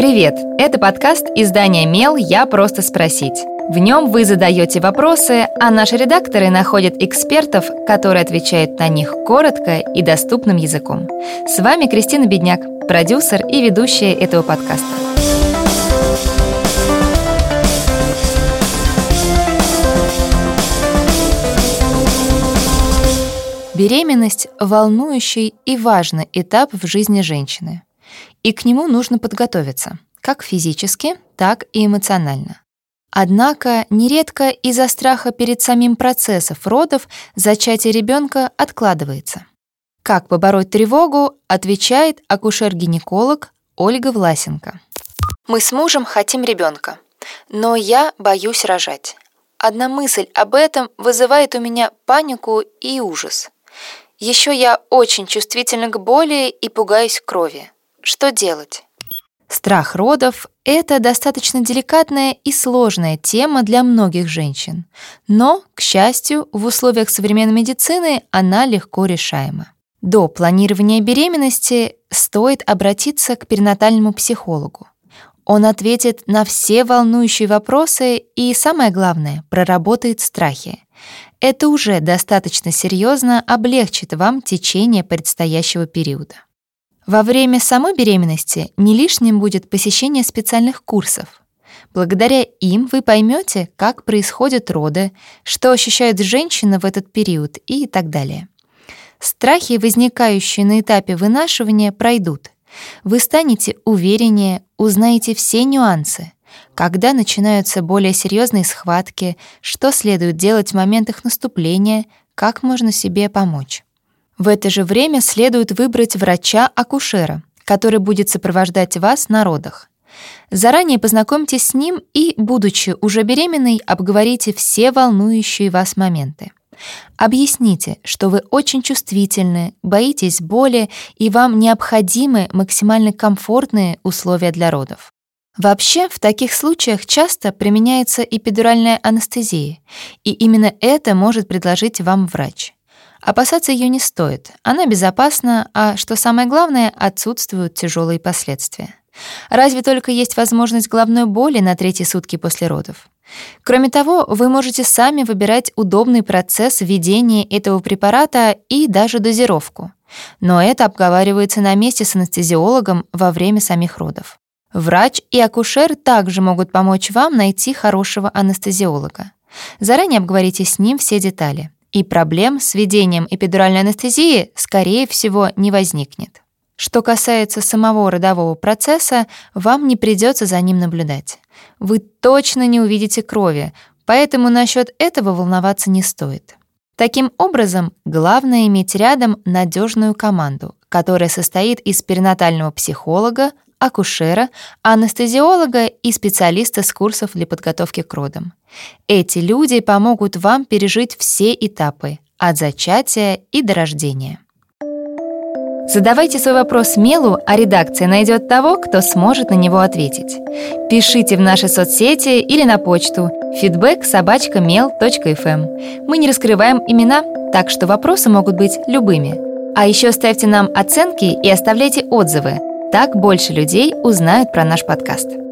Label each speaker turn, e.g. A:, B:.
A: Привет! Это подкаст издания «Мел. Я просто спросить». В нем вы задаете вопросы, а наши редакторы находят экспертов, которые отвечают на них коротко и доступным языком. С вами Кристина Бедняк, продюсер и ведущая этого подкаста. Беременность – волнующий и важный этап в жизни женщины – и к нему нужно подготовиться, как физически, так и эмоционально. Однако нередко из-за страха перед самим процессом родов зачатие ребенка откладывается. Как побороть тревогу, отвечает акушер-гинеколог Ольга Власенко. Мы с мужем хотим ребенка, но я боюсь рожать. Одна мысль об этом вызывает у меня панику и ужас. Еще я очень чувствительна к боли и пугаюсь крови. Что делать? Страх родов – это достаточно деликатная и сложная тема для многих женщин. Но, к счастью, в условиях современной медицины она легко решаема. До планирования беременности стоит обратиться к перинатальному психологу. Он ответит на все волнующие вопросы и, самое главное, проработает страхи. Это уже достаточно серьезно облегчит вам течение предстоящего периода. Во время самой беременности не лишним будет посещение специальных курсов. Благодаря им вы поймете, как происходят роды, что ощущает женщина в этот период и так далее. Страхи, возникающие на этапе вынашивания, пройдут. Вы станете увереннее, узнаете все нюансы, когда начинаются более серьезные схватки, что следует делать в момент их наступления, как можно себе помочь. В это же время следует выбрать врача-акушера, который будет сопровождать вас на родах. Заранее познакомьтесь с ним и, будучи уже беременной, обговорите все волнующие вас моменты. Объясните, что вы очень чувствительны, боитесь боли и вам необходимы максимально комфортные условия для родов. Вообще, в таких случаях часто применяется эпидуральная анестезия, и именно это может предложить вам врач. Опасаться ее не стоит. Она безопасна, а, что самое главное, отсутствуют тяжелые последствия. Разве только есть возможность головной боли на третьи сутки после родов. Кроме того, вы можете сами выбирать удобный процесс введения этого препарата и даже дозировку. Но это обговаривается на месте с анестезиологом во время самих родов. Врач и акушер также могут помочь вам найти хорошего анестезиолога. Заранее обговорите с ним все детали и проблем с введением эпидуральной анестезии, скорее всего, не возникнет. Что касается самого родового процесса, вам не придется за ним наблюдать. Вы точно не увидите крови, поэтому насчет этого волноваться не стоит. Таким образом, главное иметь рядом надежную команду, которая состоит из перинатального психолога, акушера, анестезиолога и специалиста с курсов для подготовки к родам. Эти люди помогут вам пережить все этапы от зачатия и до рождения. Задавайте свой вопрос Мелу, а редакция найдет того, кто сможет на него ответить. Пишите в наши соцсети или на почту feedback эм. Мы не раскрываем имена, так что вопросы могут быть любыми. А еще ставьте нам оценки и оставляйте отзывы – так больше людей узнают про наш подкаст.